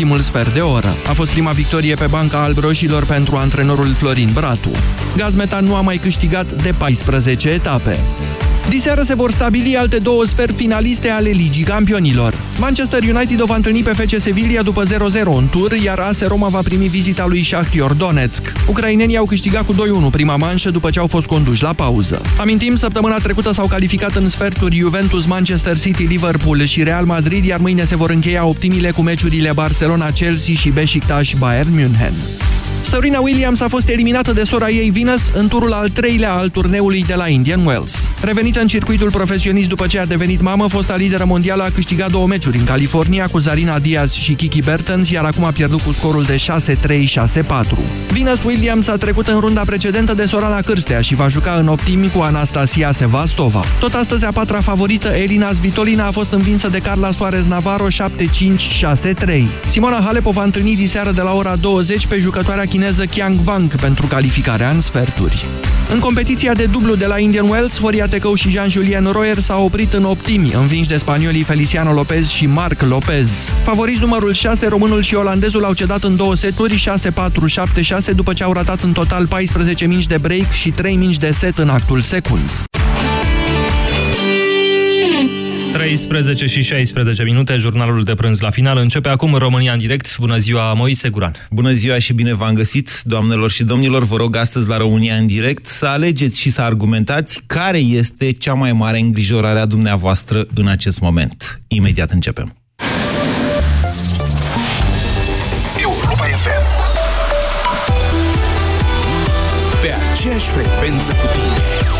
ultimul sfert de oră. A fost prima victorie pe banca albroșilor pentru antrenorul Florin Bratu. Gazmetan nu a mai câștigat de 14 etape. Diseară se vor stabili alte două sferi finaliste ale Ligii Campionilor. Manchester United o va întâlni pe FC Sevilla după 0-0 în tur, iar AS Roma va primi vizita lui Shakhtar Donetsk. Ucrainenii au câștigat cu 2-1 prima manșă după ce au fost conduși la pauză. Amintim, săptămâna trecută s-au calificat în sferturi Juventus, Manchester City, Liverpool și Real Madrid, iar mâine se vor încheia optimile cu meciurile Barcelona, Chelsea și Beşiktaş Bayern München. Serena Williams a fost eliminată de sora ei Venus în turul al treilea al turneului de la Indian Wells. Revenită în circuitul profesionist după ce a devenit mamă, fosta lideră mondială a câștigat două meciuri în California cu Zarina Diaz și Kiki Bertens, iar acum a pierdut cu scorul de 6-3-6-4. Venus Williams a trecut în runda precedentă de Sorana Cârstea și va juca în optimi cu Anastasia Sevastova. Tot astăzi a patra favorită, Elina Svitolina, a fost învinsă de Carla Suarez Navarro 7-5-6-3. Simona Halep o va întâlni diseară de la ora 20 pe jucătoarea chineză Qiang Wang pentru calificarea în sferturi. În competiția de dublu de la Indian Wells, Horia Tecău și Jean-Julien Royer s-au oprit în optimi, învinși de spaniolii Feliciano Lopez și Marc Lopez. Favoriți numărul 6, românul și olandezul au cedat în două seturi, 6-4-7-6, după ce au ratat în total 14 mingi de break și 3 mingi de set în actul secund. 13 și 16 minute, jurnalul de prânz la final. Începe acum România în direct. Bună ziua, Moise Guran. Bună ziua și bine v-am găsit, doamnelor și domnilor. Vă rog astăzi la România în direct să alegeți și să argumentați care este cea mai mare îngrijorare a dumneavoastră în acest moment. Imediat începem. Europa FM Pe aceeași frecvență cu tine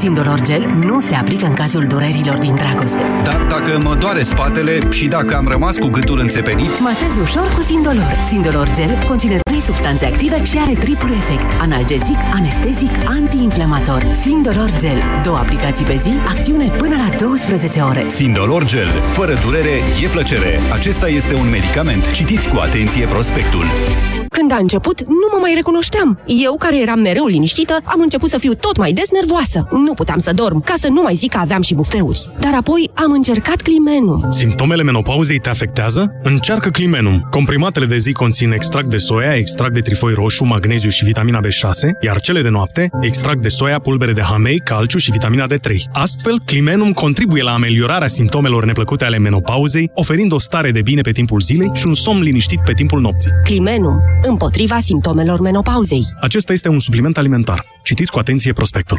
Sindolor Gel nu se aplică în cazul durerilor din dragoste. Dar dacă mă doare spatele și dacă am rămas cu gâtul înțepenit... Masez ușor cu Sindolor. Sindolor Gel conține trei substanțe active și are triplu efect. Analgezic, anestezic, antiinflamator. Sindolor Gel. Două aplicații pe zi, acțiune până la 12 ore. Sindolor Gel. Fără durere, e plăcere. Acesta este un medicament. Citiți cu atenție prospectul. Când a început, nu mă mai recunoșteam. Eu, care eram mereu liniștită, am început să fiu tot mai des nervoasă. Nu puteam să dorm, ca să nu mai zic că aveam și bufeuri. Dar apoi am încercat Climenum. Simptomele menopauzei te afectează? Încearcă Climenum. Comprimatele de zi conțin extract de soia, extract de trifoi roșu, magneziu și vitamina B6, iar cele de noapte, extract de soia, pulbere de hamei, calciu și vitamina D3. Astfel, Climenum contribuie la ameliorarea simptomelor neplăcute ale menopauzei, oferind o stare de bine pe timpul zilei și un somn liniștit pe timpul nopții. Climenum, împotriva simptomelor menopauzei. Acesta este un supliment alimentar. Citiți cu atenție prospectul.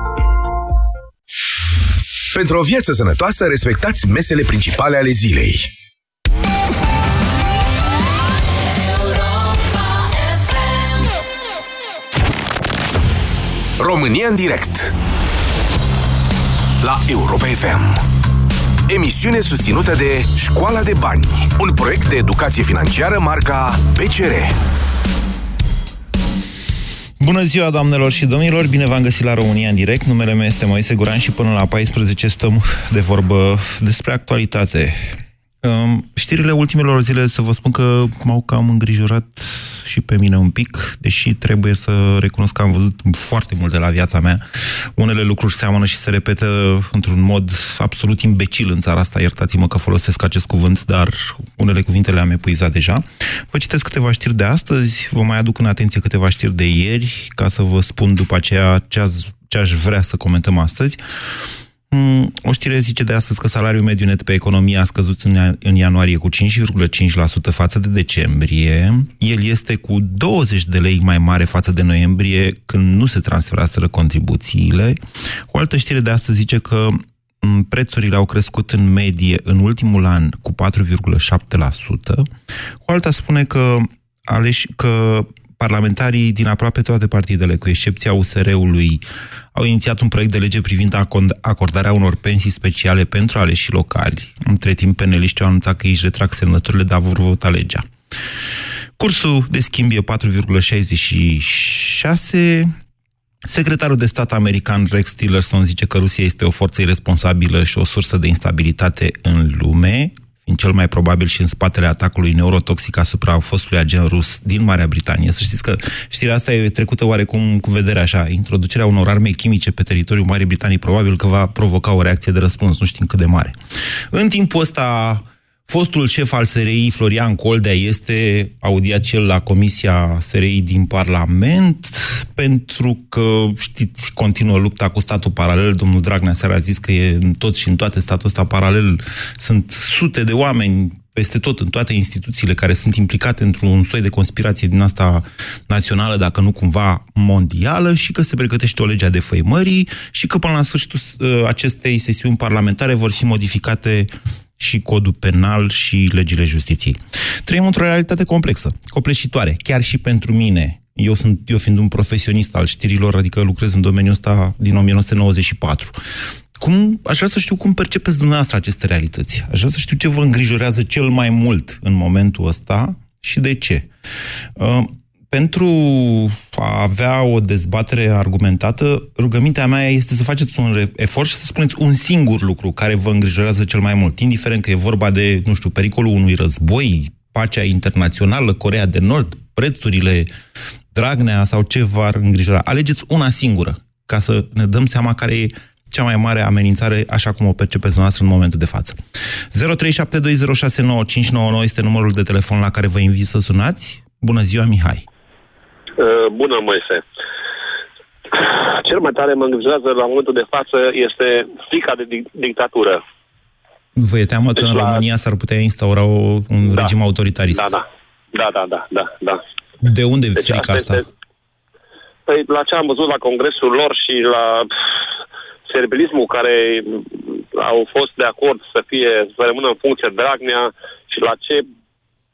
Pentru o viață sănătoasă, respectați mesele principale ale zilei. România în direct. La Europa FM Emisiune susținută de Școala de Bani Un proiect de educație financiară marca PCR Bună ziua, doamnelor și domnilor! Bine v-am găsit la România în direct. Numele meu este Moise Guran și până la 14 stăm de vorbă despre actualitate. Um, Știrile ultimelor zile, să vă spun că m-au cam îngrijorat și pe mine un pic, deși trebuie să recunosc că am văzut foarte mult de la viața mea. Unele lucruri seamănă și se repetă într-un mod absolut imbecil în țara asta, iertați-mă că folosesc acest cuvânt, dar unele cuvinte le-am epuizat deja. Vă citesc câteva știri de astăzi, vă mai aduc în atenție câteva știri de ieri, ca să vă spun după aceea ce, azi, ce aș vrea să comentăm astăzi. Mm, O știre zice de astăzi că salariul mediu net pe economie a scăzut în, în ianuarie cu 5,5% față de decembrie. El este cu 20 de lei mai mare față de noiembrie, când nu se transferaseră contribuțiile. O altă știre de astăzi zice că mm, prețurile au crescut în medie în ultimul an cu 4,7%. O alta spune că aleși că parlamentarii din aproape toate partidele, cu excepția USR-ului, au inițiat un proiect de lege privind acond- acordarea unor pensii speciale pentru aleșii locali. Între timp, peneliștii au anunțat că își retrag semnăturile, dar vor vota legea. Cursul de schimb e 4,66. Secretarul de stat american Rex Tillerson zice că Rusia este o forță irresponsabilă și o sursă de instabilitate în lume, fiind cel mai probabil și în spatele atacului neurotoxic asupra fostului agent rus din Marea Britanie. Să știți că știrea asta e trecută oarecum cu vedere așa. Introducerea unor arme chimice pe teritoriul Marii Britanii probabil că va provoca o reacție de răspuns, nu știm cât de mare. În timpul ăsta, Fostul șef al SRI, Florian Coldea, este audiat cel la Comisia SRI din Parlament pentru că, știți, continuă lupta cu statul paralel. Domnul Dragnea seara a zis că e în tot și în toate statul ăsta paralel. Sunt sute de oameni peste tot, în toate instituțiile care sunt implicate într-un soi de conspirație din asta națională, dacă nu cumva mondială, și că se pregătește o lege a defăimării și că până la sfârșitul uh, acestei sesiuni parlamentare vor fi modificate și codul penal și legile justiției. Trăim într-o realitate complexă, copleșitoare, chiar și pentru mine. Eu, sunt, eu fiind un profesionist al știrilor, adică lucrez în domeniul ăsta din 1994. Cum, aș vrea să știu cum percepeți dumneavoastră aceste realități. Aș vrea să știu ce vă îngrijorează cel mai mult în momentul ăsta și de ce. Uh, pentru a avea o dezbatere argumentată, rugămintea mea este să faceți un re- efort și să spuneți un singur lucru care vă îngrijorează cel mai mult, indiferent că e vorba de, nu știu, pericolul unui război, pacea internațională, Corea de Nord, prețurile, Dragnea sau ce v-ar îngrijora. Alegeți una singură, ca să ne dăm seama care e cea mai mare amenințare, așa cum o percepeți noastră în momentul de față. 0372069599 este numărul de telefon la care vă invit să sunați. Bună ziua, Mihai! Uh, Bună, Moise. Cel mai tare mă îngrijorează la momentul de față este frica de dic- dictatură. Vă e teamă că Deci în la- România s-ar putea instaura o, un Da. regim autoritarist? Da, da. Da, da, da, da, da. De unde Deci frica asta? Este... Păi la ce am văzut la congresul lor și la pf, servilismul care au fost de acord să fie, să rămână în funcție Dragnea și la ce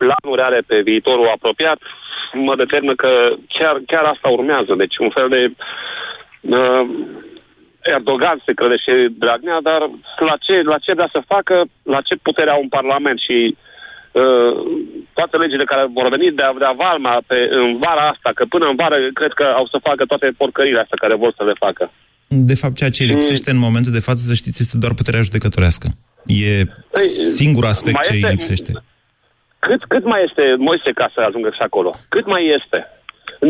planuri are pe viitorul apropiat, mă determină că chiar, chiar asta urmează. Deci un fel de uh, Erdogan se crede și Dragnea, dar la ce, la ce vrea să facă, la ce putere au un parlament și uh, toate legile care vor veni de, de Valma pe, în vara asta, că până în vară cred că au să facă toate porcările astea care vor să le facă. De fapt, ceea ce lipsește în momentul de față, să știți, este doar puterea judecătorească. E Păi, singurul aspect mai ce îi este- lipsește. Cât, cât mai este Moise ca să ajungă și acolo? Cât mai este?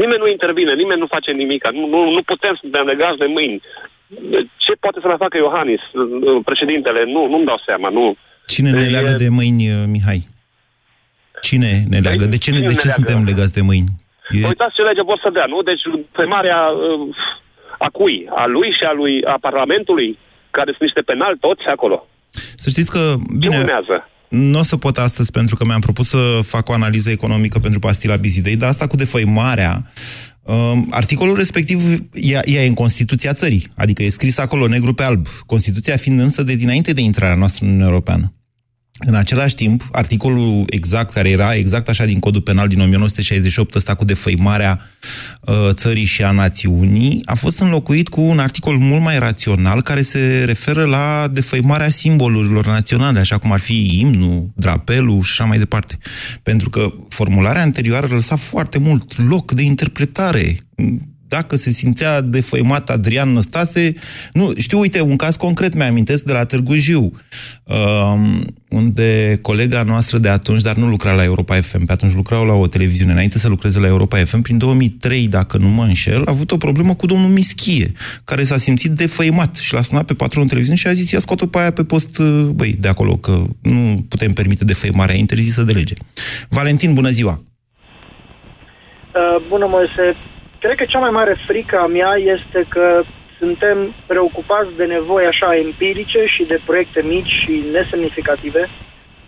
Nimeni nu intervine, nimeni nu face nimic. Nu, nu, nu putem să ne legați de mâini. Ce poate să mai facă Iohannis, președintele? Nu, nu-mi dau seama. Nu. Cine ne E- leagă de mâini, uh, Mihai? Cine ne leagă? De ce, ne, cine de ne ce leagă? suntem legați de mâini? E, Uitați ce lege vor să dea, nu? Deci primarea uh, a cui? A lui și a lui a Parlamentului? Care sunt niște penali toți acolo. să știți că, Ce bine, urmează? Nu o să pot astăzi pentru că mi-am propus să fac o analiză economică pentru pastila Bizidei, dar asta cu defăimarea, um, articolul respectiv ea, ea e în Constituția țării, adică e scris acolo negru pe alb, Constituția fiind însă de dinainte de intrarea noastră în Uniunea Europeană. În același timp, articolul exact, care era exact așa din codul penal din 1968, ăsta cu defăimarea uh, țării și a națiunii, a fost înlocuit cu un articol mult mai rațional care se referă la defăimarea simbolurilor naționale, așa cum ar fi imnul, drapelul și așa mai departe. Pentru că formularea anterioară lăsa foarte mult loc de interpretare dacă se simțea defăimat Adrian Năstase, nu, știu, uite, un caz concret mi-amintesc de la Târgu Jiu, uh, unde colega noastră de atunci, dar nu lucra la Europa FM, pe atunci lucrau la o televiziune, înainte să lucreze la Europa FM, prin 2003, dacă nu mă înșel, a avut o problemă cu domnul Mischie, care s-a simțit defăimat și l-a sunat pe patronul televiziunii și a zis, ia scot-o pe aia pe post, uh, băi, de acolo, că nu putem permite defăimarea interzisă de lege. Valentin, bună ziua! Uh, bună, Moise. Cred că cea mai mare frică a mea este că suntem preocupați de nevoi așa empirice și de proiecte mici și nesemnificative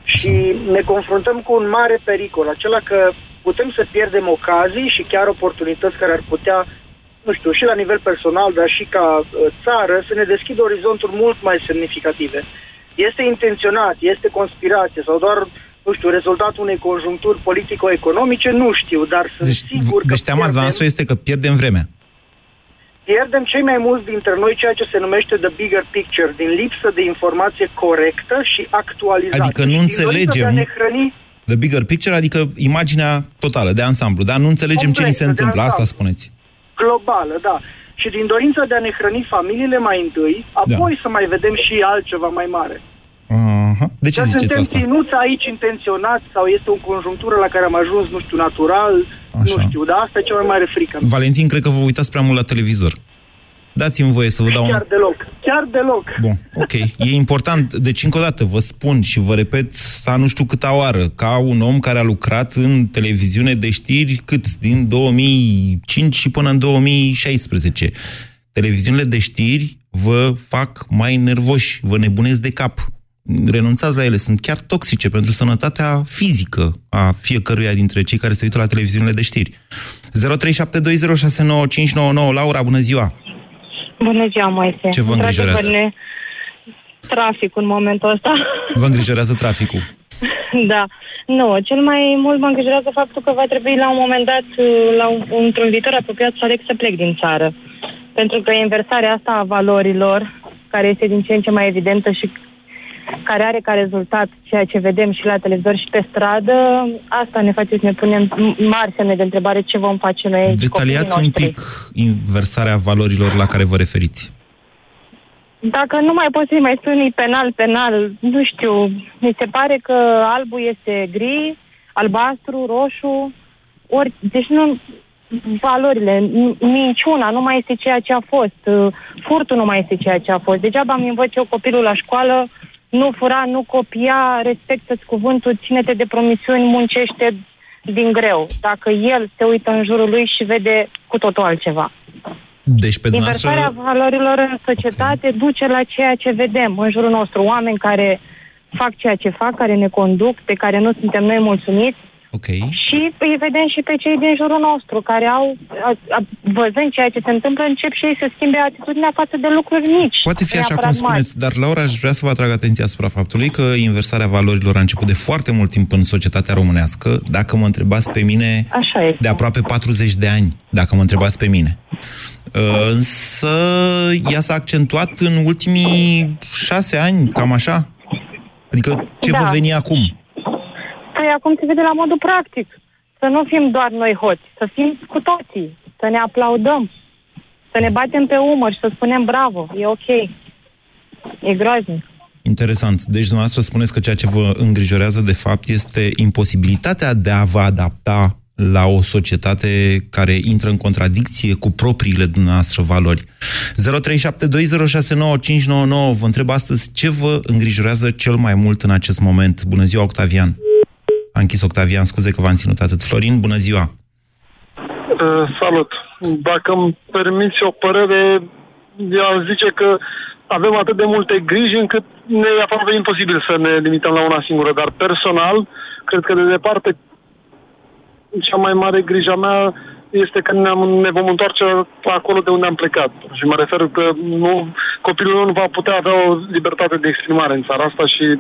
și ne confruntăm cu un mare pericol, acela că putem să pierdem ocazii și chiar oportunități care ar putea, nu știu, și la nivel personal, dar și ca uh, țară, să ne deschidă orizonturi mult mai semnificative. Este intenționat, este conspirație sau doar nu știu, rezultatul unei conjuncturi politico-economice, nu știu, dar sunt Deci, sigur că deci teama pierdem, noastră este că pierdem vremea. pierdem cei mai mulți dintre noi ceea ce se numește the bigger picture, din lipsă de informație corectă și actualizată. Adică nu Și din dorința înțelegem de a ne hrăni The bigger picture, adică imaginea totală, de ansamblu, dar nu înțelegem ce ni se Complexă, de întâmplă, asta ansamblu. spuneți. globală, da. Și din dorința de a ne hrăni familiile mai întâi, apoi să mai vedem și altceva mai mare. Aha. De ce Dar ziceți suntem asta? ținuți aici intenționat sau este o conjunctură la care am ajuns, nu știu, natural, Așa. nu știu, dar asta e cea mai mare frică. Valentin, cred că vă uitați prea mult la televizor. Dați-mi voie să vă dau un... Chiar deloc, chiar deloc. Bun, ok. E important, deci încă o dată vă spun și vă repet sa nu știu câta oară, ca un om care a lucrat în televiziune de știri cât din 2005 și până în 2016. Televiziunile de știri vă fac mai nervoși, vă nebunesc de cap. Renunțați la ele, sunt chiar toxice pentru sănătatea fizică a fiecăruia dintre cei care se uită la televiziunile de știri. 0372069599 Laura, bună ziua! Bună ziua, Moise. Ce vă Într-adevăr, îngrijorează? Ne... Traficul în momentul ăsta. Vă îngrijorează traficul? da. Nu, cel mai mult mă îngrijorează faptul că va trebui la un moment dat, la un, într-un viitor apropiat, să aleg să plec din țară. Pentru că inversarea asta a valorilor, care este din ce în ce mai evidentă și care are ca rezultat ceea ce vedem și la televizor și pe stradă, asta ne face să ne punem mari semne de întrebare ce vom face noi aici. Detaliați copiii un noștri. pic inversarea valorilor la care vă referiți. Dacă nu mai poți să-i mai spui penal, penal, nu știu, mi se pare că albul este gri, albastru, roșu, ori, deci nu, valorile, n- minciuna nu mai este ceea ce a fost, uh, furtul nu mai este ceea ce a fost. Degeaba îmi învăț eu copilul la școală, nu fura, nu copia, respectă-ți cuvântul, ține-te de promisiuni, muncește din greu. Dacă el se uită în jurul lui și vede cu totul altceva. Deci pe Inversarea dumneavoastră... valorilor în societate okay. duce la ceea ce vedem în jurul nostru. Oameni care fac ceea ce fac, care ne conduc, pe care nu suntem noi mulțumiți. Ok. Și îi vedem și pe cei din jurul nostru, care au, a, a, văzând ceea ce se întâmplă, încep și ei să schimbe atitudinea față de lucruri mici. Poate fi așa cum neapărat mari. spuneți, dar Laura, aș vrea să vă atrag atenția asupra faptului că inversarea valorilor a început de foarte mult timp în societatea românească. Dacă mă întrebați pe mine, Așa este. de aproape 40 de ani, dacă mă întrebați pe mine. Uh, Însă ea s-a accentuat în ultimii șase ani, cam așa. Adică ce Da. vă veni acum? Păi acum se vede la modul practic. Să nu fim doar noi hoți, să fim cu toții, să ne aplaudăm, să ne batem pe umăr și să spunem bravo, e ok. E groaznic. Interesant. Deci dumneavoastră spuneți că ceea ce vă îngrijorează de fapt este imposibilitatea de a vă adapta la o societate care intră în contradicție cu propriile dumneavoastră valori. 0372069599 Vă întreb astăzi ce vă îngrijorează cel mai mult în acest moment. Bună ziua, Octavian. A închis Octavian, scuze că v-am ținut atât. Florin, bună ziua. Uh, salut! Dacă îmi permiți o părere, eu aș zice că avem atât de multe griji încât ne e aproape imposibil să ne limităm la una singură, dar personal, cred că de departe cea mai mare grija mea este că ne, ne vom întoarce acolo de unde am plecat. Și mă refer că nu, copilul nu va putea avea o libertate de exprimare în țara asta și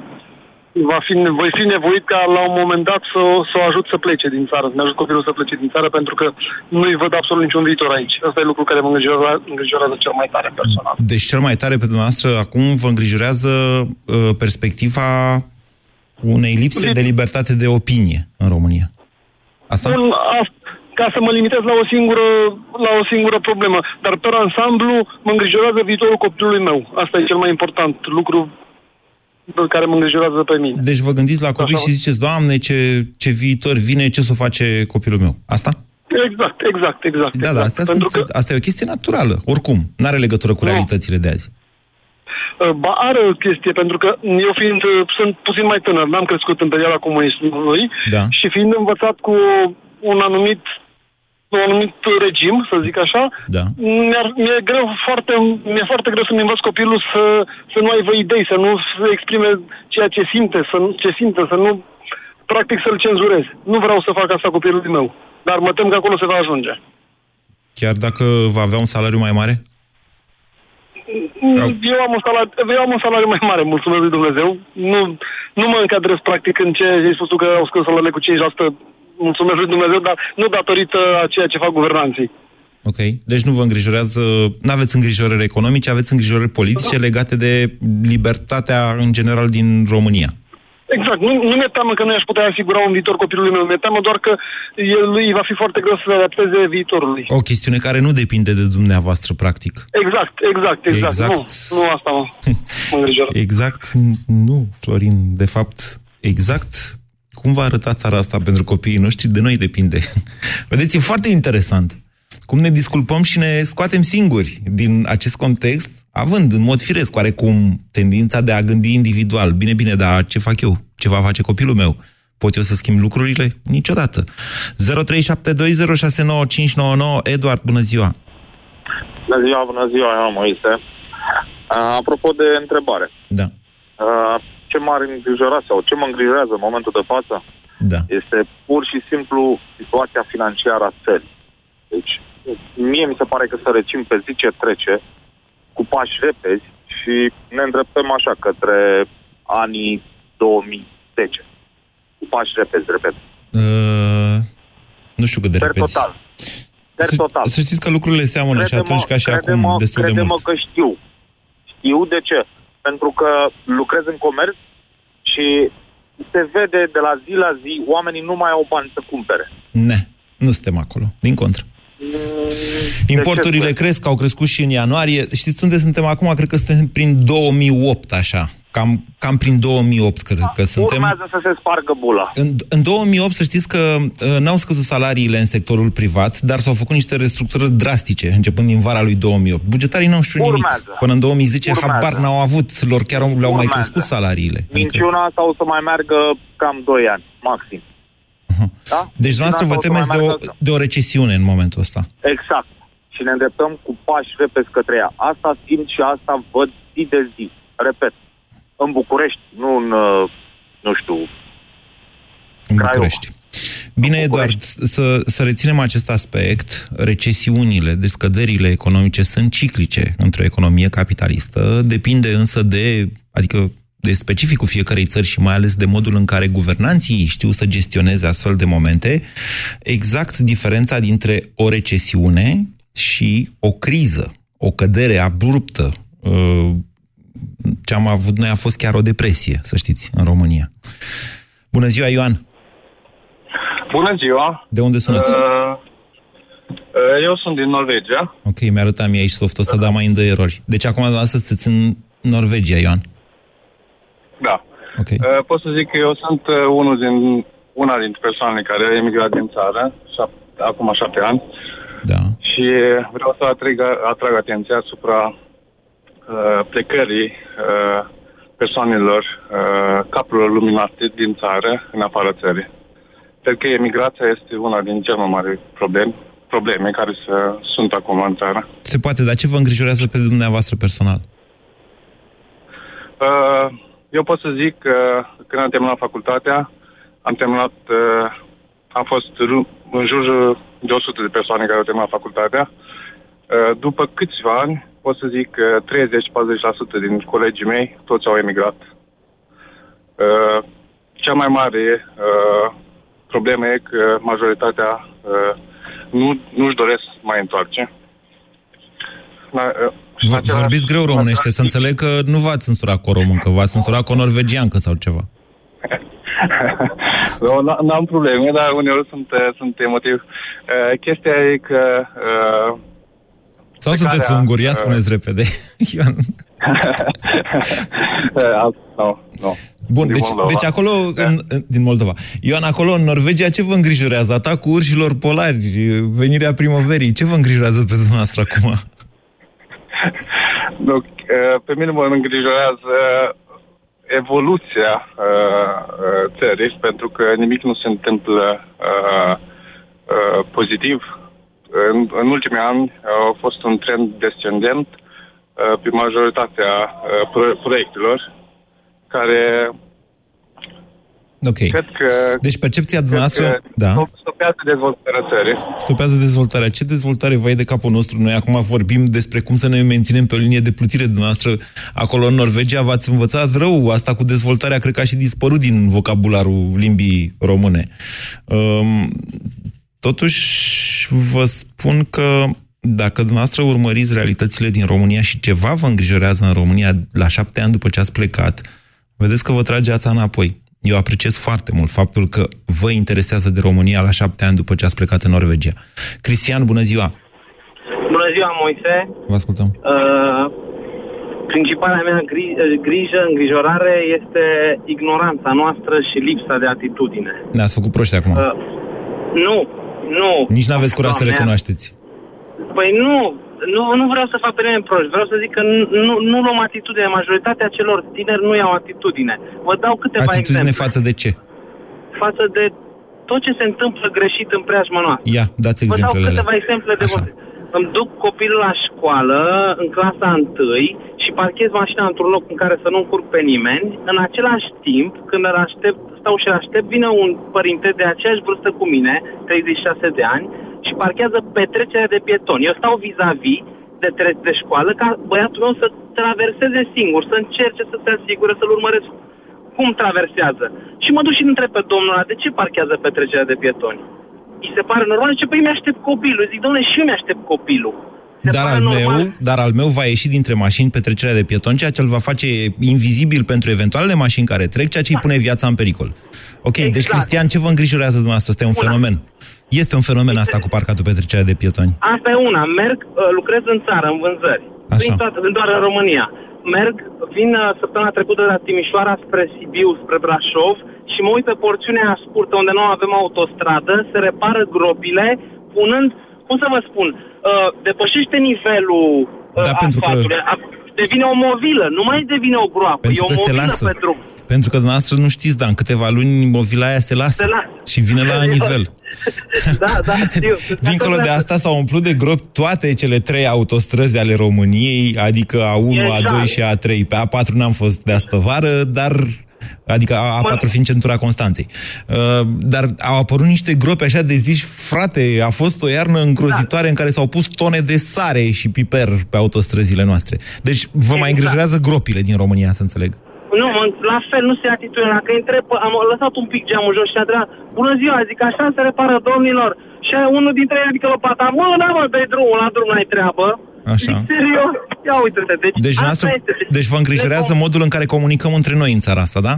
va fi, voi fi nevoit ca la un moment dat să, o- să o ajut să plece din țară, să ne ajut copilul să plece din țară, pentru că nu-i văd absolut niciun viitor aici. Asta e lucru care mă îngrijorează, îngrijorează cel mai tare personal. Deci cel mai tare pe dumneavoastră acum vă îngrijorează uh, perspectiva unei lipse de libertate de opinie în România. Asta? Bun, a- ca să mă limitez la o singură, la o singură problemă. Dar pe ansamblu mă îngrijorează viitorul copilului meu. Asta e cel mai important lucru care mă îngrijorează pe mine. Deci vă gândiți la copii Așa. și ziceți, Doamne, ce, ce viitor vine, ce să o face copilul meu? Asta? Exact, exact, exact. Da, da, astea Pentru sunt, asta e o chestie naturală, oricum. N-are legătură cu Nu. realitățile de azi. Uh, Ba are o chestie, pentru că eu fiind, uh, sunt puțin mai tânăr, n-am crescut în perioada comunismului Da. și fiind învățat cu un anumit un anumit regim, să zic așa, Da. mi-ar, mi-e, greu foarte, mi-e foarte greu să-mi învăț copilul să, să nu aibă idei, să nu să exprime ceea ce simte, să, nu- ce simte, să nu, practic să-l cenzurez. Nu vreau să fac asta copilului meu, dar mă tem că acolo se va ajunge. Chiar dacă va avea un salariu mai mare? Eu am, un salariu, eu am un salariu mai mare, mulțumesc lui Dumnezeu. Nu, nu mă încadrez practic în ce ai spus tu că au scos salariile cu 5%, mulțumesc lui Dumnezeu, dar nu datorită a ceea ce fac guvernanții. Ok. Deci nu vă îngrijorează, nu aveți îngrijorări economice, aveți îngrijorări politice legate de libertatea în general din România. Exact, nu, nu mi-e teamă că nu i-aș putea asigura un viitor copilului meu, mi-e teamă doar că el, lui va fi foarte greu să se adapteze viitorului. O chestiune care nu depinde de dumneavoastră, practic. Exact, exact, exact. Exact. Nu, nu asta mă, mă îngrijorează. Exact, nu, Florin, de fapt, exact cum va arăta țara asta pentru copiii noștri, de noi depinde. Vedeți, e foarte interesant cum ne disculpăm și ne scoatem singuri din acest context, având în mod firesc oarecum tendința de a gândi individual. Bine, bine, dar ce fac eu? Ce va face copilul meu? Pot eu să schimb lucrurile? Niciodată. 0372069599 Eduard, bună ziua! Bună ziua, bună ziua, eu Moise. Uh, apropo de întrebare, Da, uh, ce m-ar îngrijora sau ce mă îngrijorează în momentul de față da. este pur și simplu situația financiară a țării. Deci, mie mi se pare că să recim pe zi ce trece cu pași repezi și ne îndreptăm așa către anii 2010. Cu pași repezi, repet. Uh, nu știu cât de Per repeți. total. Per Să- total. Să știți că lucrurile seamănă și Crede-mă- atunci ca și crede-mă- acum destul de crede-mă mult. că știu. Știu de ce. Pentru că lucrez în comerț și se vede de la zi la zi, oamenii nu mai au bani să cumpere. Ne, nu suntem acolo. Din contră. Importurile ce cresc, au crescut și în ianuarie. Știți unde suntem acum? Cred că suntem prin 2008, așa. Cam, cam prin 2008, cred că suntem. Urmează să se spargă bula. În, în 2008, să știți că uh, n-au scăzut salariile în sectorul privat, dar s-au făcut niște restructurări drastice, începând din vara lui 2008. Bugetarii n-au știut nimic. Urmează. Până în 2010, Urmează. habar n-au avut, lor chiar le-au mai Urmează. crescut salariile. Adică, Minciuna asta o să mai meargă cam 2 ani, maxim. Da? deci, dumneavoastră vă Minciuna asta o să temeți mai de o, meargă- de o recesiune în momentul ăsta. Exact. Și ne îndreptăm cu pași repezi către ea. Asta simt și asta văd zi de zi. Repet, în București, nu în, uh, nu știu, În București. Bine, Eduard, să, să reținem acest aspect. Recesiunile, descăderile economice sunt ciclice într-o economie capitalistă. Depinde însă de, adică de specificul fiecarei țări și mai ales de modul în care guvernanții știu să gestioneze astfel de momente, exact diferența dintre o recesiune și o criză, o cădere abruptă. Uh, Ce am avut noi a fost chiar o depresie, să știți, în România. Bună ziua, Ioan! Bună ziua! De unde sunați? Uh, uh, eu sunt din Norvegia. Ok, mi-arăta mie aici softul ăsta, dar mai îmi dă erori. Deci acum dumneavoastră sunteți în Norvegia, Ioan. Da. Ok. Uh, pot să zic că eu sunt uh, unul din, una dintre persoanele care a emigrat din țară, șap- acum șapte ani. Da. Și vreau să atrag, atrag atenția asupra uh, plecării uh, persoanelor, uh, capurilor luminate din țară în afara țării. Cred că emigrația este una din cele mai mari probleme, probleme care se, sunt acum în țară. Se poate, dar ce vă îngrijorează pe dumneavoastră personal? Uh, eu pot să zic că când am terminat facultatea, am terminat, uh, am fost ru- în jur de 100 de persoane care au terminat facultatea. Uh, după câțiva ani, pot să zic că 30-40% din colegii mei toți au emigrat. Uh, cea mai mare uh, problemă e că majoritatea uh, nu, nu-și doresc să mai întoarce. Da, uh, și în Vă, același- vorbiți greu românește, să înțeleg că nu v-ați censurat cu o româncă, v-ați censurat cu o norvegiancă sau ceva. Nu, n- n-am probleme, dar uneori sunt, eh, sunt emotiv. Uh, chestia e că... Uh, Sau sunteți unguri? Ia spuneți repede. Ioan. uh, nu, nu. Bun, Din deci, Moldova. deci acolo, în, în- din Moldova. Ioan, acolo în Norvegia, ce vă îngrijorează? Atacul urșilor polari, venirea primăverii, ce vă îngrijorează pe dumneavoastră acum? Nu, uh, pe mine mă îngrijorează evoluția uh, uh, țării, pentru că nimic nu se întâmplă uh, uh, pozitiv. În, în ultimii ani a fost un trend descendent uh, pe majoritatea uh, pro- proiectelor care Ok. cred că, Deci percepția cred dumneavoastră, că da, stopează dezvoltarea țării. stopează dezvoltarea. Ce dezvoltare va de capul nostru? Noi acum vorbim despre cum să ne menținem pe o linie de plutire dumneavoastră. Acolo în Norvegia v-ați învățat rău. Asta cu dezvoltarea cred că a și dispărut din vocabularul limbii române. Um, Totuși, vă spun că dacă dumneavoastră urmăriți realitățile din România și ceva vă îngrijorează în România la șapte ani după ce ați plecat, vedeți că vă trage ața înapoi. Eu apreciez foarte mult faptul că vă interesează de România la șapte ani după ce ați plecat în Norvegia. Cristian, bună ziua! Bună ziua, Moise. Vă ascultăm. Uh, principala mea gri- uh, grijă, îngrijorare este ignoranța noastră și lipsa de atitudine. Ne-ați făcut proști acum. Uh, nu, nu. Nici n-aveți curaj să Doamne, recunoașteți. Păi nu, nu, nu vreau să fac pe nimeni proști. Vreau să zic că nu, nu, nu luăm atitudine. Majoritatea celor tineri nu iau atitudine. Vă dau câteva Atitudine exemple. față de ce? Față de tot ce se întâmplă greșit în preajma noastră. Ia, dați Vă dau exemplele. câteva exemple de vorbire. Îmi duc copilul la școală, în clasa 1 și parchez mașina într-un loc în care să nu încurc pe nimeni. În același timp, când îl aștept, stau și îl aștept, vine un părinte de aceeași vârstă cu mine, 36 de ani, și parchează petrecerea de pietoni. Eu stau vis-a-vis de, tre- de școală ca băiatul meu să traverseze singur, să încerce să se asigure, să-l urmăresc cum traversează. Și mă duc și îl întreb pe domnul ăla, de ce parchează petrecerea de pietoni? îi se pare normal? Ce păi mi-aștept copilul. Zic, domnule, și eu mi-aștept copilul. Se Dar pare al, normal? meu, dar al meu va ieși dintre mașini pe trecerea de pieton, ceea ce îl va face invizibil pentru eventualele mașini care trec, ceea ce îi pune viața în pericol. Ok, deci Cristian, ce vă îngrijorează dumneavoastră? Asta e un fenomen. Este un fenomen asta cu parcatul pe trecerea de pietoni. Asta e una. Merg, uh, lucrez în țară, în vânzări. Vin toată, doar în România. Merg, vin uh, săptămâna trecută de la Timișoara spre Sibiu, spre Brașov și mă uit pe porțiunea scurtă unde nu avem autostradă, se repară gropile, punând, cum să vă spun, uh, depășește nivelul uh, Da, pentru că- asfaltului. A- Devine o movilă, nu mai devine o groapă, Pentru e o că se movilă lasă. pentru... Pentru că dumneavoastră nu știți, dar în câteva luni movila aia se lasă. Se lasă. Și vine la nivel. Da, da, știu. Dincolo de asta s-au umplut de gropi toate cele trei autostrăzi ale României, adică A1, Exact. A2 și A3. Pe A4 n-am fost de astă vară, dar adică A4 fiind centura Constanței. Uh, dar au apărut niște gropi așa de zici, frate, a fost o iarnă îngrozitoare în care s-au pus tone de sare și piper pe autostrăzile noastre. Deci vă mai îngrijorează gropile din România, să înțeleg. Nu, mă, la fel, nu se atitudinea. Dacă întreb, am lăsat un pic geamul jos și a întrebat, bună ziua, zic, așa se repară domnilor. Și unul dintre ei adică lopata, mă, da, mă, dai drumul, la drum n-ai treabă. Așa. Zic, serios? Ia uite-te, deci, Deci, asta noastră, este. deci vă îngrijorează modul în care comunicăm între noi în țara asta, da?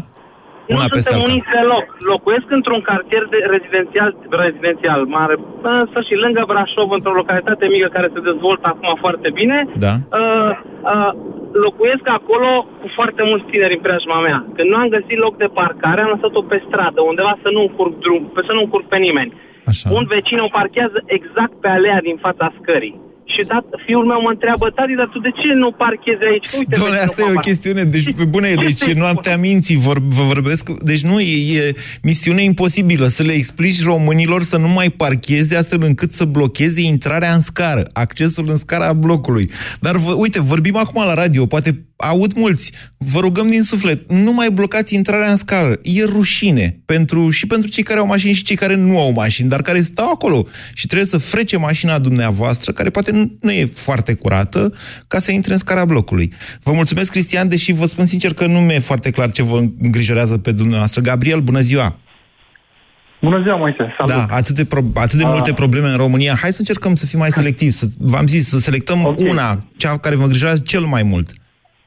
Nu Una peste suntem alta. uniți deloc. Locuiesc într-un cartier de rezidențial, rezidențial mare, în sfârșit, lângă Brașov, într-o localitate mică care se dezvoltă acum foarte bine. Da. Uh, uh, locuiesc acolo cu foarte mulți tineri în preajma mea. Când nu am găsit loc de parcare, am lăsat-o pe stradă, undeva să nu încurc drum, pe să nu încurc pe nimeni. Așa. Un vecin o parchează exact pe alea din fața scării. Și dat, fiul meu mă întreabă, tati, dar tu de ce nu parchezi aici? Uite, Doamne, vecinul asta e o papa." chestiune, deci pe bune, deci ce noaptea minții, vor, vă vorbesc, deci nu, e, e misiune imposibilă să le explici românilor să nu mai parcheze astfel încât să blocheze intrarea în scară, accesul în scara blocului. Dar vă, uite, vorbim acum la radio, poate aud mulți, vă rugăm din suflet, nu mai blocați intrarea în scară. E rușine pentru, și pentru cei care au mașini și cei care nu au mașini, dar care stau acolo și trebuie să frece mașina dumneavoastră, care poate nu, nu e foarte curată, ca să intre în scara blocului. Vă mulțumesc, Cristian, deși vă spun sincer că nu mi-e foarte clar ce vă îngrijorează pe dumneavoastră. Gabriel, bună ziua! Bună ziua, Moise. Salut. Da, atât de, pro- atât de Ah. multe probleme în România. Hai să încercăm să fim mai selectivi. Să, v-am zis, să selectăm Ok. una, cea care vă îngrijorează cel mai mult.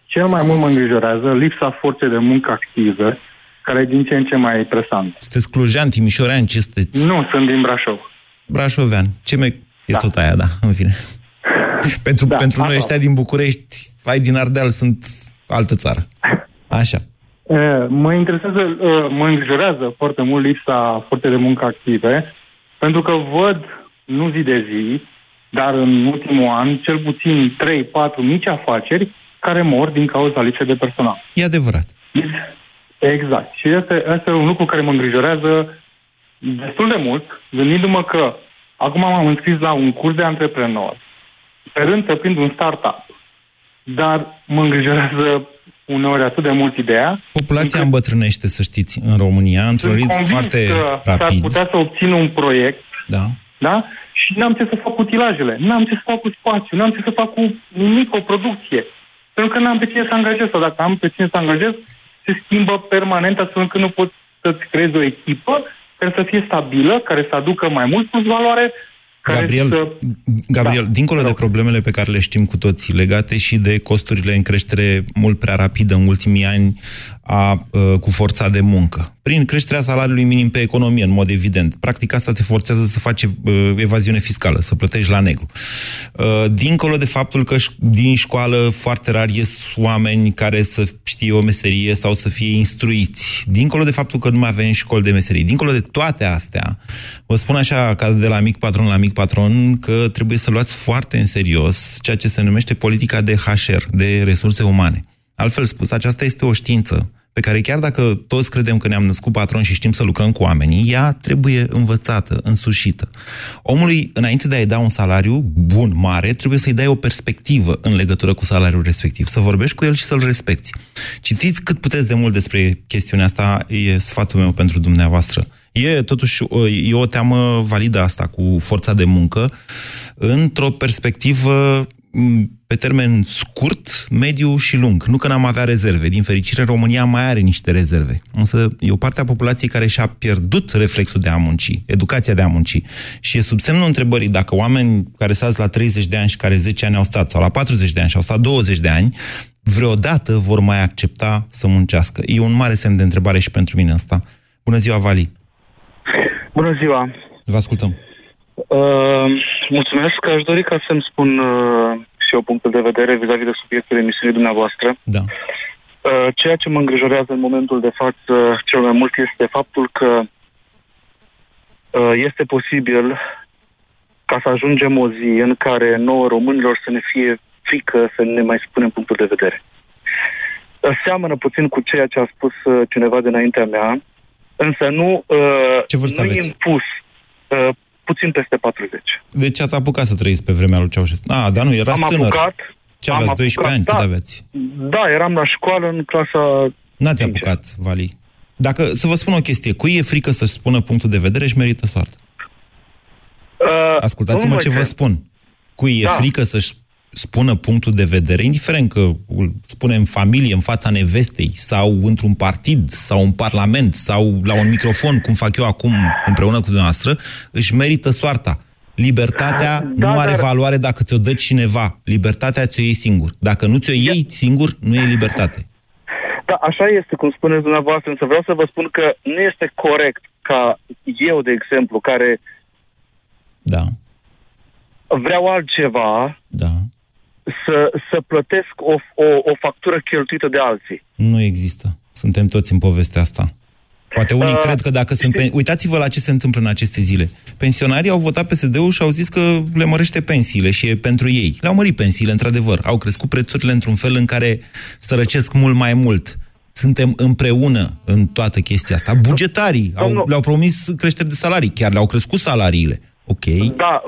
Cel mai mult mă îngrijorează lipsa forței de muncă active, care e din ce în ce mai presant. Sunteți clujean, timișorean, ce sunteți? Nu, sunt din Brașov. Brașovean. Ce mai e da. tot aia, da, în fine. Pentru Da, pentru noi asta. ăștia din București, fai din Ardeal, sunt altă țară. Așa. E, Mă interesează, e, mă îngrijorează foarte mult lipsa forței de muncă active, pentru că văd, nu zi de zi, dar în ultimul an, cel puțin 3-4 mici afaceri care mor din cauza lipsei de personal. E adevărat. Exact. Și este, este un lucru care mă îngrijorează destul de mult, gândindu-mă că acum m-am înscris la un curs de antreprenor, sperând să prind un startup, dar mă îngrijorează uneori atât de mult ideea. Populația îmbătrânește, să știți, în România, într-un Sunt ritm convins foarte că s-ar rapid. putea să obțin un proiect, Da. da? Și n-am ce să fac cu utilajele, n-am ce să fac cu spațiu, n-am ce să fac cu nimic, o producție. Pentru că n-am pe cine să angajez sau dacă am pe cine să angajez, se schimbă permanent astfel încât nu poți să-ți creezi o echipă care să fie stabilă, care să aducă mai mult plus valoare, care Gabriel, să... Gabriel da, dincolo de problemele pe care le știm cu toții, legate și de costurile în creștere mult prea rapidă în ultimii ani a, uh, cu forța de muncă, prin creșterea salariului minim pe economie, în mod evident. Practic asta te forțează să faci uh, evaziune fiscală, să plătești la negru. Uh, dincolo de faptul că ș- din școală foarte rar ies oameni care să știe o meserie sau să fie instruiți, dincolo de faptul că nu mai avem școli de meserie, dincolo de toate astea, vă spun așa, ca de la mic patron la mic patron, că trebuie să luați foarte în serios ceea ce se numește politica de HR, de resurse umane. Altfel spus, aceasta este o știință pe care chiar dacă toți credem că ne-am născut patron și știm să lucrăm cu oamenii, ea trebuie învățată, însușită. Omului, înainte de a-i da un salariu bun, mare, trebuie să-i dai o perspectivă în legătură cu salariul respectiv, să vorbești cu el și să-l respecti. Citiți cât puteți de mult despre chestiunea asta, e sfatul meu pentru dumneavoastră. E totuși o, e o teamă validă asta cu forța de muncă într-o perspectivă m, pe termen scurt, mediu și lung. Nu că n-am avea rezerve. Din fericire, România mai are niște rezerve. Însă e o parte a populației care și-a pierdut reflexul de a munci, educația de a munci. Și e sub semnul întrebării dacă oameni care stați la 30 de ani și care 10 ani au stat, sau la 40 de ani și au stat 20 de ani, vreodată vor mai accepta să muncească. E un mare semn de întrebare și pentru mine asta. Bună ziua, Vali! Bună ziua! Vă ascultăm. Uh, mulțumesc. Aș dori ca să-mi spun uh, și eu punctul de vedere vis-a-vis de subiectul emisiunii dumneavoastră. Da. Uh, ceea ce mă îngrijorează în momentul de față cel mai mult este faptul că uh, este posibil ca să ajungem o zi în care nouă românilor să ne fie frică să ne mai spunem punctul de vedere. Uh, Seamănă puțin cu ceea ce a spus uh, cineva dinaintea mea, însă nu, uh, Ce vârstă nu aveți? impus. Uh, puțin peste 40. Deci ați apucat să trăiți pe vremea lui Ceaușescu. Ah, dar nu, erați am tânăr. apucat. Ce am aveați, 12 apucat, ani? da. Cât aveți? Da, eram la școală în clasa... N-ați apucat, Vali. Dacă, să vă spun o chestie, cui e frică să-și spună punctul de vedere și merită soartă. Uh, Ascultați-mă domnul ce vă Moise, spun. Cui e Da. frică să-și spună punctul de vedere, indiferent că îl spune în familie, în fața nevestei, sau într-un partid, sau în parlament, sau la un microfon, cum fac eu acum împreună cu dumneavoastră, își merită soarta. Libertatea Da, nu are dar- valoare dacă ți-o dă cineva. Libertatea ți-o iei singur. Dacă nu ți-o iei singur, nu e libertate. Da, așa este, cum spuneți dumneavoastră, însă vreau să vă spun că nu este corect ca eu, de exemplu, care Da. vreau altceva, Da. Să, să plătesc o, o, o factură cheltuită de alții. Nu există. Suntem toți în povestea asta. Poate unii uh, cred că dacă sunt... Pen... Uitați-vă la ce se întâmplă în aceste zile. Pensionarii au votat PSD-ul și au zis că le mărește pensiile și e pentru ei. Le-au mărit pensiile, într-adevăr. Au crescut prețurile într-un fel în care sărăcesc mult mai mult. Suntem împreună în toată chestia asta. Bugetarii au, le-au promis creșteri de salarii. Chiar le-au crescut salariile. Ok. Da,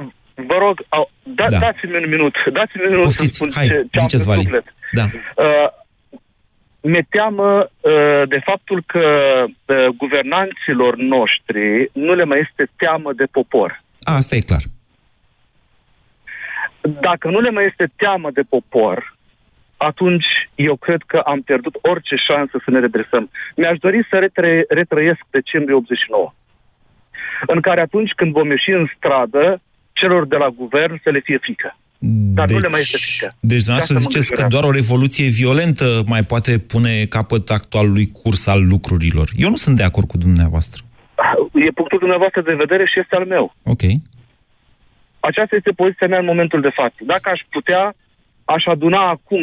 vă rog, au, da, Da. da. dați-mi un minut, dați-mi un minut Poftiți, să spun hai, ce, ce am ziceți, în Vali. suflet. Da. Uh, mi-e teamă uh, de faptul că uh, guvernanților noștri nu le mai este teamă de popor. A, asta e clar. Dacă nu le mai este teamă de popor, atunci eu cred că am pierdut orice șansă să ne redresăm. Mi-aș dori să retre- retrăiesc decembrie 89, în care atunci când vom ieși în stradă, celor de la guvern să le fie frică. Dar nu le mai este frică. Deci, De dumneavoastră asta mă ziceți că îngrijorează. doar o revoluție violentă mai poate pune capăt actualului curs al lucrurilor. Eu nu sunt de acord cu dumneavoastră. E punctul dumneavoastră de vedere și este al meu. Ok. Aceasta este poziția mea în momentul de față. Dacă aș putea, aș aduna acum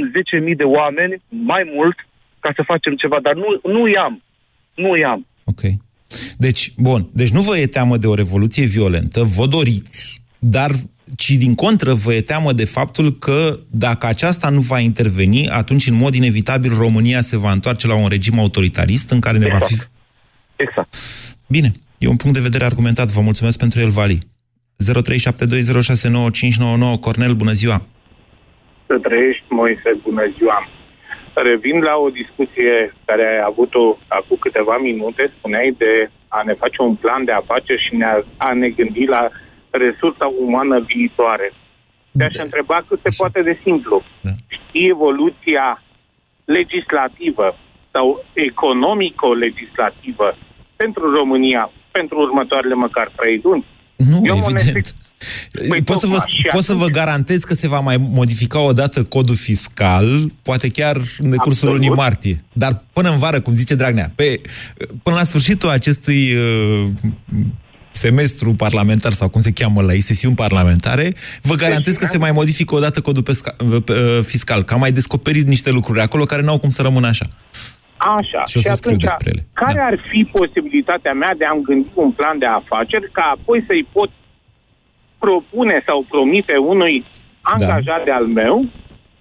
10.000 de oameni, mai mult, ca să facem ceva, dar nu, nu i-am. Nu i-am. Ok. Deci, bun, deci nu vă e teamă de o revoluție violentă, vă doriți, dar ci din contră vă e teamă de faptul că dacă aceasta nu va interveni, atunci în mod inevitabil România se va întoarce la un regim autoritarist în care ne exact. va fi... Exact. Bine, e un punct de vedere argumentat, vă mulțumesc pentru el, Vali. 0372069599 Cornel, bună ziua! Să trăiești, Moise, bună ziua! Revin la o discuție care ai avut-o acum câteva minute, spuneai de a ne face un plan de afaceri și ne a, a ne gândi la resursa umană viitoare. Te-aș întreba cât se poate de simplu. Știi evoluția legislativă sau economico-legislativă pentru România pentru următoarele măcar trei luni? Nu, Eu mă evident. pot, să vă, pot să vă garantez că se va mai modifica odată codul fiscal, poate chiar în decursul Absolut. lunii martie. Dar până în vară, cum zice Dragnea, pe, până la sfârșitul acestui uh, semestru parlamentar, sau cum se cheamă la ei, sesiuni parlamentare, vă garantez că se mai modifică odată codul pesca, uh, fiscal, că am mai descoperit niște lucruri acolo care n-au cum să rămână așa. Așa. Și o să scriu atunci, despre ele. care ar fi posibilitatea mea de a-mi gândi un plan de afaceri ca apoi să-i pot propune sau promite unui angajat de al meu,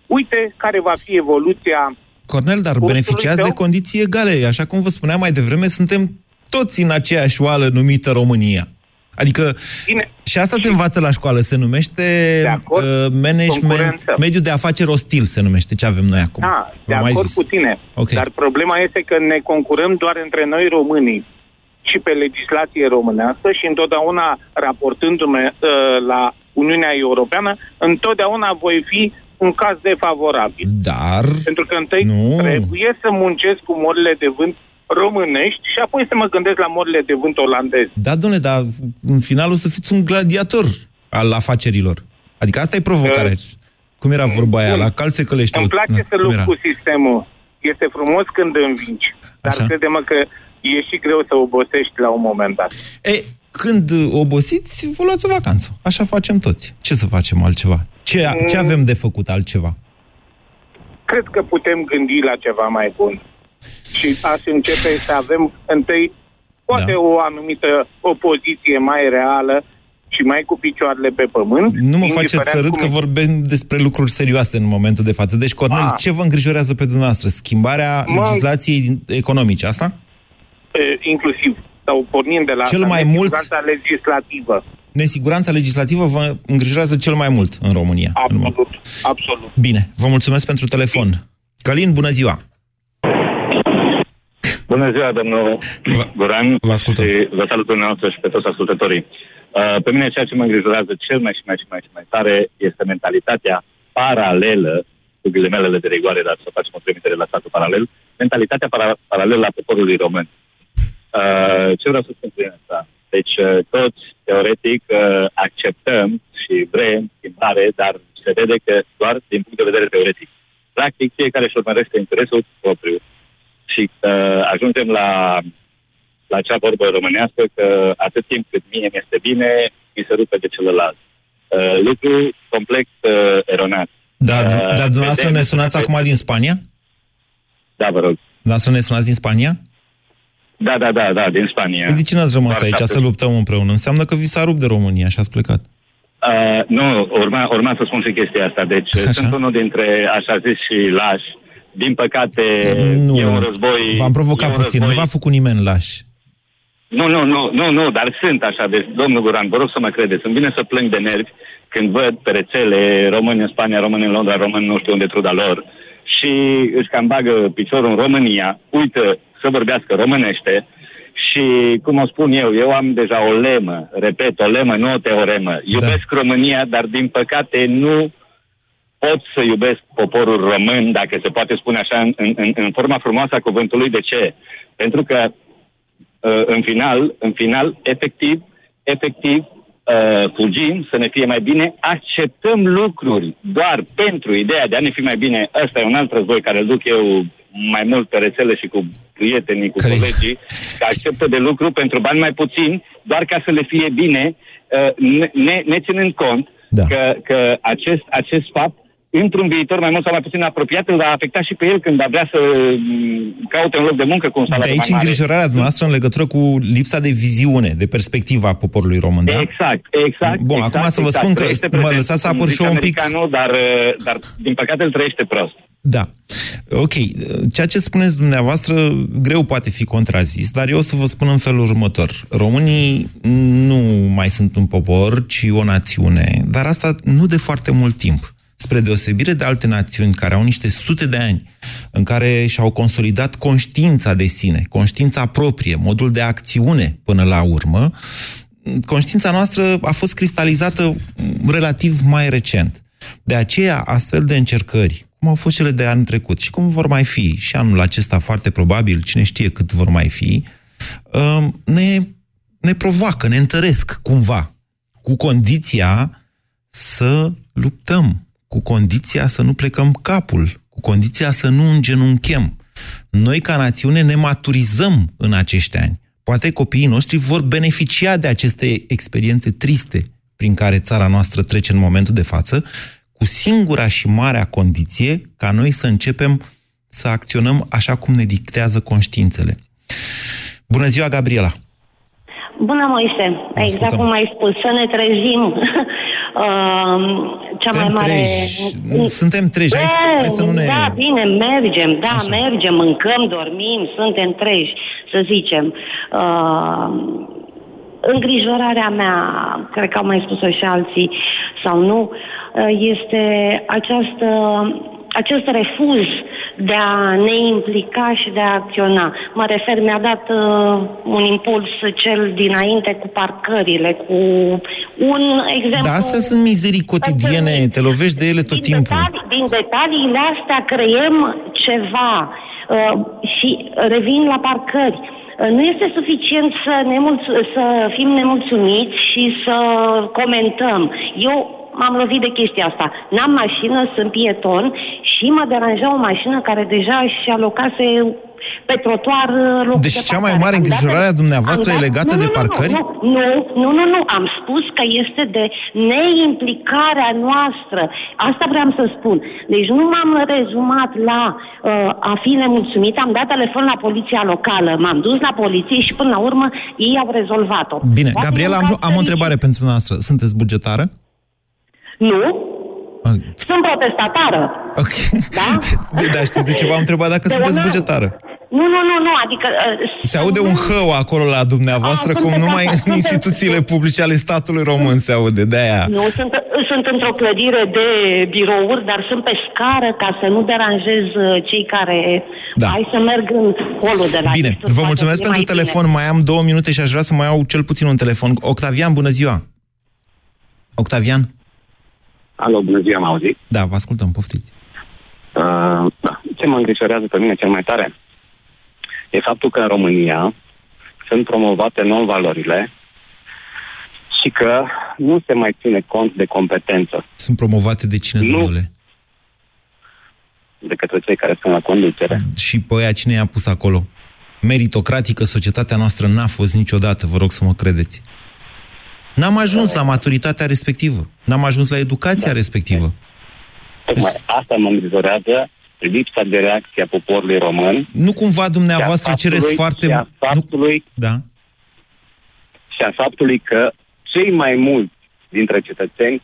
uite care va fi evoluția Cornel, dar beneficiați tău? de condiții egale. Așa cum vă spuneam mai devreme, suntem toți în aceeași oală numită România. Adică, Bine. și asta se învață la școală, se numește uh, management, Concurență. mediu de afaceri ostil se numește, ce avem noi acum. Da, de V-am mai acord zis. cu tine. Ok. Dar problema este că ne concurăm doar între noi românii și pe legislație românească și întotdeauna raportându-mă uh, la Uniunea Europeană, întotdeauna voi fi un caz defavorabil. Dar... Pentru că întâi Nu. trebuie să muncesc cu morile de vânt românești și apoi să mă gândesc la morile de vânt olandezi. Da, domnule, dar în final o să fiți un gladiator al afacerilor. Adică asta e provocarea. Cum era vorba aia? La cal se călește. Îmi o- place Na, să cum lupt era? cu sistemul. Este frumos când învingi. Dar Așa. crede-mă că e și greu să obosești la un moment dat. E, când obosiți, vă luați o vacanță. Așa facem toți. Ce să facem altceva? Ce, ce Mm. avem de făcut altceva? Cred că putem gândi la ceva mai bun. Și aș începe să avem întâi poate Da. o anumită opoziție mai reală și mai cu picioarele pe pământ. Nu mă faceți indiferent să râd cum că vorbim despre lucruri serioase în momentul de față. Deci, Cornel, Ah. ce vă îngrijorează pe dumneavoastră? Schimbarea Mă- legislației economice, asta? e, inclusiv sau pornind de la Cel asta, mai mult- nesiguranța legislativă. Nesiguranța legislativă vă îngrijorează cel mai mult în România. Absolut, absolut. Bine, vă mulțumesc pentru telefon. Călin, bună ziua! Bună ziua, domnul Guran. Vă ascultăm. Și vă salut dumneavoastră și pe toți ascultătorii. Uh, pe mine ceea ce mă îngrijorează cel mai și mai și mai și mai tare este mentalitatea paralelă, cu ghilimelele de rigoare, dar să facem o trimitere la statul paralel, mentalitatea para- paralelă a poporului român. Uh, ce vreau să spun prin asta? Deci uh, toți, teoretic, uh, acceptăm și vrem schimbare, dar se vede că doar din punct de vedere teoretic. Practic, fiecare își urmărește interesul propriu și uh, ajungem la, la acea vorbă românească că atât timp cât mie mi este bine, mi se rupe de celălalt. Uh, lucru complex uh, eronat. Da, Uh, dar dumneavoastră vedem- ne sunați acum din Spania? Da, vă rog. Dumneavoastră ne sunați din Spania? Da, da, da, da, din Spania. Păi de ce n-ați rămas Doar aici atât. să luptăm împreună? Înseamnă că vi s-a rupt de România și ați plecat. Uh, nu, urma, urma să spun și chestia asta. Deci așa? sunt unul dintre, așa zis, și lași. Din păcate, Nu, e un război... v-am provocat e un puțin, nu război- v-a făcut nimeni lași. Nu, nu, nu, nu, nu, dar sunt așa. Deci, domnul Guran, vă rog să mă credeți. Îmi vine să plâng de nervi când văd pe rețele români în Spania, români în Londra, români nu știu unde truda lor și își cam bagă piciorul în România, uită să vorbească românește și, cum o spun eu, eu am deja o lemă, repet, o lemă, nu o teoremă. Iubesc România, dar din păcate nu pot să iubesc poporul român, dacă se poate spune așa, în, în, în forma frumoasă a cuvântului. De ce? Pentru că uh, în final, în final, efectiv, efectiv, uh, fugim să ne fie mai bine, acceptăm lucruri doar pentru ideea de a ne fi mai bine. Ăsta e un alt război care îl duc eu mai mult pe rețele și cu prietenii, cu Care- colegii, că acceptă de lucru pentru bani mai puțini, doar ca să le fie bine, uh, ne, ne, ne ținând cont Da. că, că acest, acest fapt într-un viitor mai mult sau mai puțin apropiat, îl va afecta și pe el când va vrea să mm, caute un loc de muncă cu un De salariu aici mai mare. îngrijorarea dumneavoastră în legătură cu lipsa de viziune, de perspectivă a poporului român, da? Exact, exact. Bun, exact, acum să vă exact. spun că Trăiește mă prezent. lăsați să apăr Zic și eu un pic. americanul, dar, uh, dar din păcate îl trăiește prost. Da. Ok. Ceea ce spuneți dumneavoastră greu poate fi contrazis, dar eu o să vă spun în felul următor. Românii nu mai sunt un popor, ci o națiune, dar asta nu de foarte mult timp. Spre deosebire de alte națiuni care au niște sute de ani în care și-au consolidat conștiința de sine, conștiința proprie, modul de acțiune până la urmă, conștiința noastră a fost cristalizată relativ mai recent. De aceea, astfel de încercări, cum au fost cele de anul trecut și cum vor mai fi și anul acesta foarte probabil, cine știe cât vor mai fi, um, ne, ne provoacă, ne întăresc cumva, cu condiția să luptăm, cu condiția să nu plecăm capul, cu condiția să nu îngenunchem. Noi, ca națiune, ne maturizăm în acești ani. Poate copiii noștri vor beneficia de aceste experiențe triste prin care țara noastră trece în momentul de față, cu singura și marea condiție ca noi să începem să acționăm așa cum ne dictează conștiințele. Bună ziua, Gabriela! Bună, Moise. Exact cum ai spus, să ne trezim. Uh, cea mai Suntem mare... treji. Suntem treji. Hai, să- hai să nu ne... Da, bine, mergem, da, Așa. mergem, mâncăm, dormim, suntem treji, să zicem. Uh, îngrijorarea mea, cred că au mai spus-o și alții sau nu, uh, este această, acest refuz de a ne implica și de a acționa. Mă refer, mi-a dat uh, un impuls cel dinainte cu parcările, cu un exemplu... Dar astea sunt mizerii cotidiene, te lovești de ele tot timpul. detalii, din detaliile astea creăm ceva uh, și revin la parcări. Uh, Nu este suficient să, nemulț- să fim nemulțumiți și să comentăm. Eu m-am lovit de chestia asta. N-am mașină, sunt pieton și mă deranja o mașină care deja și alocase pe trotuar uh, locul Deci de cea mai parcare. mare Am dat- îngrijorare a dumneavoastră am e dat- legată nu, de nu, nu, parcări? Nu, nu, nu, nu, am spus că este de neimplicarea noastră. Asta vreau să spun. Deci nu m-am rezumat la uh, a fi nemulțumit, am dat telefon la poliția locală, m-am dus la poliție și până la urmă ei au rezolvat-o. Bine, Poate Gabriela, e un am, caz am o fericit. întrebare pentru noastră. Sunteți bugetară? Nu. Sunt protestatară. Ok. Da? Da, știți de ce v-am întrebat dacă De sunteți una- bugetară? Nu, nu, nu, nu, adică... Uh, Se aude un hău acolo la dumneavoastră, A, cum sunteți numai acasă, în sunteți- instituțiile publice ale statului român se aude, de-aia. Nu, sunt, sunt într-o clădire de birouri, dar sunt pe scară ca să nu deranjez uh, cei care... Da. Hai să merg în holul de la Bine, Isus, vă ca mulțumesc să fie pentru mai telefon. bine. Mai am două minute și aș vrea să mai au cel puțin un telefon. Octavian, bună ziua! Octavian? Alo, bună ziua, mă auzit? Da, vă ascultăm, poftiți. Uh, da. Ce mă îngrijorează pe mine cel mai tare e faptul că în România sunt promovate non-valorile și că nu se mai ține cont de competență Sunt promovate de cine, Nu. domnule? de către cei care sunt la conducere. Și pe aia cine i-a pus acolo? Meritocratică, societatea noastră n-a fost niciodată, vă rog să mă credeți. N-am ajuns la maturitatea respectivă. N-am ajuns la educația Da. respectivă. Tocmai asta mă îngrijorează, lipsa de reacție a poporului român. Nu cumva dumneavoastră și a cereți faptului- foarte... Și a faptului, Da. și a faptului că cei mai mulți dintre cetățeni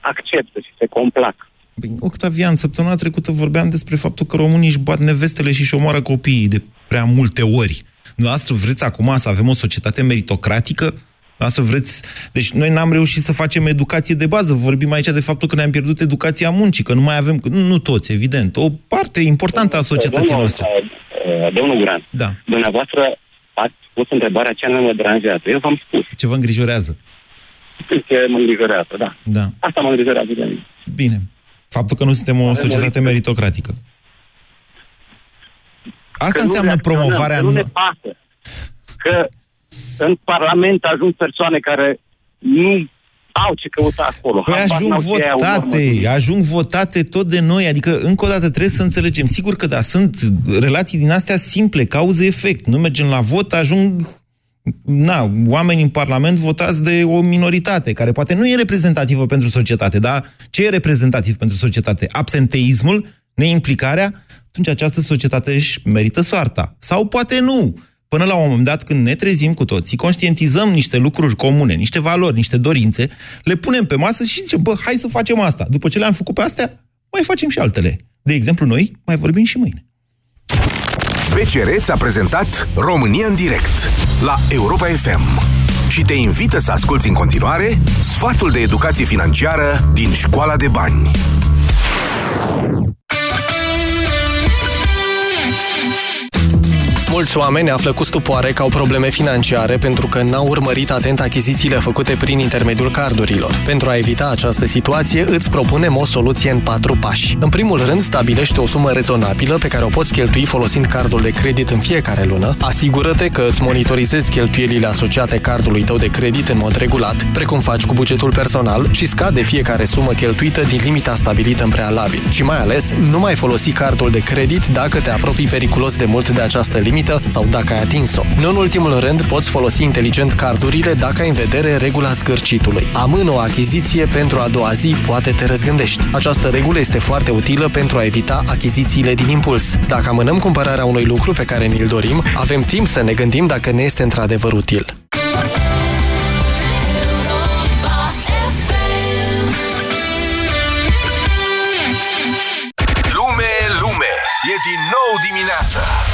acceptă și se complac. Bine, Octavian, săptămâna trecută vorbeam despre faptul că românii își bat nevestele și își omoară copiii de prea multe ori. Noastră vreți acum să avem o societate meritocratică? Noastră vreți... Deci noi n-am reușit să facem educație de bază. Vorbim aici de faptul că ne-am pierdut educația muncii, că nu mai avem... Nu, nu toți, evident. O parte importantă a societății Domnul, noastre. uh, uh, Domnul Guran, Da. dumneavoastră ați pus întrebarea ce anume mă deranjează. Eu v-am spus. Ce vă îngrijorează? Ce mă îngrijorează, da. Da. Asta mă îngrijorează de mine. Bine. Faptul că nu suntem o societate meritocratică. Asta Că nu înseamnă reacționăm, promovarea... Că nu ne nu- pasă. Că în Parlament ajung persoane care nu au ce căuta acolo. Păi Habar ajung n-au ce au votate, urmă. ajung votate tot de noi, adică încă o dată trebuie să înțelegem. Sigur că da, sunt relații din astea simple, cauză-efect. Nu mergem la vot, ajung na, oameni în Parlament votați de o minoritate, care poate nu e reprezentativă pentru societate, dar ce e reprezentativ pentru societate? Absenteismul, neimplicarea, atunci această societate își merită soarta. Sau poate nu. Până la un moment dat, când ne trezim cu toții, conștientizăm niște lucruri comune, niște valori, niște dorințe, le punem pe masă și zicem, bă, hai să facem asta. După ce le-am făcut pe astea, mai facem și altele. De exemplu, noi mai vorbim și mâine. BCR ți-a prezentat România în direct la Europa FM și te invită să asculti în continuare sfatul de educație financiară din Școala de Bani. Mulți oameni află cu stupoare că au probleme financiare pentru că n-au urmărit atent achizițiile făcute prin intermediul cardurilor. Pentru a evita această situație, îți propunem o soluție în patru pași. În primul rând, stabilește o sumă rezonabilă pe care o poți cheltui folosind cardul de credit în fiecare lună. Asigură-te că îți monitorizezi cheltuielile asociate cardului tău de credit în mod regulat, precum faci cu bugetul personal și scade fiecare sumă cheltuită din limita stabilită în prealabil. Și mai ales, nu mai folosi cardul de credit dacă te apropii periculos de mult de această limită limită sau dacă ai atins-o. Nu în ultimul rând, poți folosi inteligent cardurile dacă ai în vedere regula zgârcitului. Amână o achiziție pentru a doua zi, poate te răzgândești. Această regulă este foarte utilă pentru a evita achizițiile din impuls. Dacă amânăm cumpărarea unui lucru pe care ni-l dorim, avem timp să ne gândim dacă ne este într-adevăr util. Lume, lume, e din nou dimineața.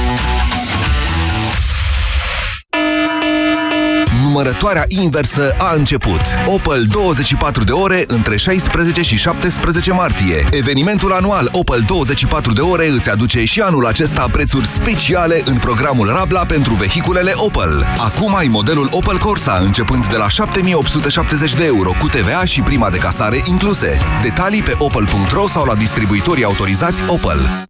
Numărătoarea inversă a început. Opel 24 de ore între 16 și 17 martie. Evenimentul anual Opel 24 de ore îți aduce și anul acesta prețuri speciale în programul Rabla pentru vehiculele Opel. Acum ai modelul Opel Corsa începând de la 7870 de euro cu TVA și prima de casare incluse. Detalii pe opel.ro sau la distribuitorii autorizați Opel.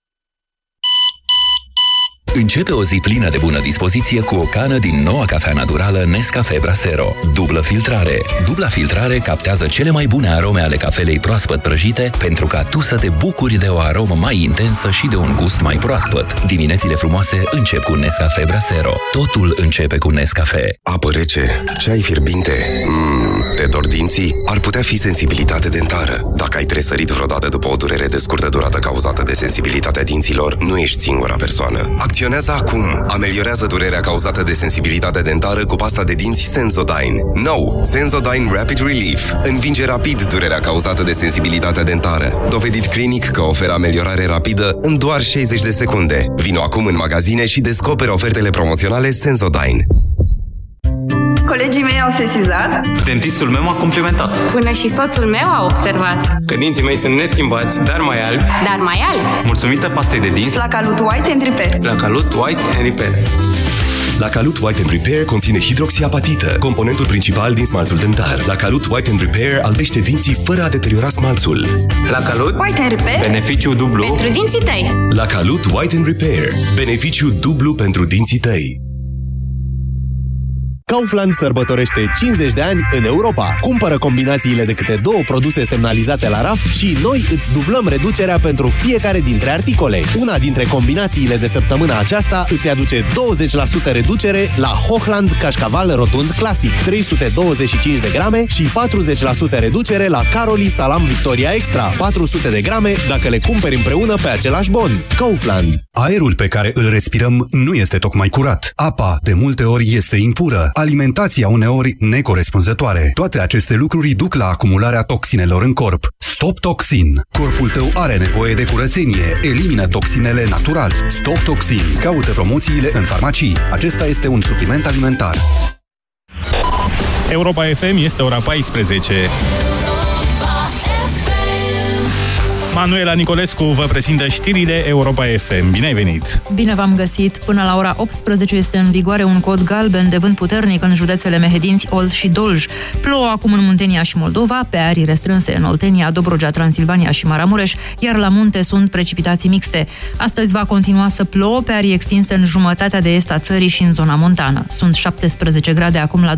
Începe o zi plină de bună dispoziție cu o cană din noua cafea naturală Nescafe Brasero. Dublă filtrare. Dubla filtrare captează cele mai bune arome ale cafelei proaspăt prăjite pentru ca tu să te bucuri de o aromă mai intensă și de un gust mai proaspăt. Diminețile frumoase încep cu Nescafe Brasero. Totul începe cu Nescafe. Apă rece, ceai fierbinte, mm, te dor dinții? Ar putea fi sensibilitate dentară. Dacă ai tresărit vreodată după o durere de scurtă durată cauzată de sensibilitatea dinților, nu ești singura persoană. Acționează acum! Ameliorează durerea cauzată de sensibilitate dentară cu pasta de dinți Sensodyne. Nou, Sensodyne Rapid Relief. Învinge rapid durerea cauzată de sensibilitatea dentară. Dovedit clinic că oferă ameliorare rapidă în doar 60 de secunde. Vino acum în magazine și descoperă ofertele promoționale Sensodyne. Colegii mei au sesizat. Dentistul meu m-a complimentat. Până și soțul meu a observat. Că dinții mei sunt neschimbați, dar mai albi. Dar mai albi. Mulțumită pastei de dinți. La Calut White and Repair. La Calut White and Repair. La Calut White and Repair conține hidroxiapatită, componentul principal din smaltul dentar. La Calut White and Repair albește dinții fără a deteriora smaltul. La Calut White and Repair. Beneficiu dublu. Pentru dinții tăi. La Calut White and Repair. Beneficiu dublu pentru dinții tăi. Kaufland sărbătorește 50 de ani în Europa. Cumpără combinațiile de câte două produse semnalizate la raft și noi îți dublăm reducerea pentru fiecare dintre articole. Una dintre combinațiile de săptămâna aceasta îți aduce 20% reducere la Hochland Cașcaval Rotund Classic 325 de grame și 40% reducere la Caroli Salam Victoria Extra 400 de grame dacă le cumperi împreună pe același bon. Kaufland. Aerul pe care îl respirăm nu este tocmai curat. Apa, de multe ori, este impură. Alimentația uneori necorespunzătoare. Toate aceste lucruri duc la acumularea toxinelor în corp. Stop Toxin. Corpul tău are nevoie de curățenie. Elimină toxinele natural. Stop Toxin. Caută promoțiile în farmacii. Acesta este un supliment alimentar. Europa FM este ora 14. Manuela Nicolescu vă prezintă știrile Europa FM. Bine ai venit! Bine v-am găsit! Până la ora 18 este în vigoare un cod galben de vânt puternic în județele Mehedinți, Olt și Dolj. Plouă acum în Muntenia și Moldova, pe arii restrânse în Oltenia, Dobrogea, Transilvania și Maramureș, iar la munte sunt precipitații mixte. Astăzi va continua să plouă pe arii extinse în jumătatea de est a țării și în zona montană. Sunt 17 grade acum la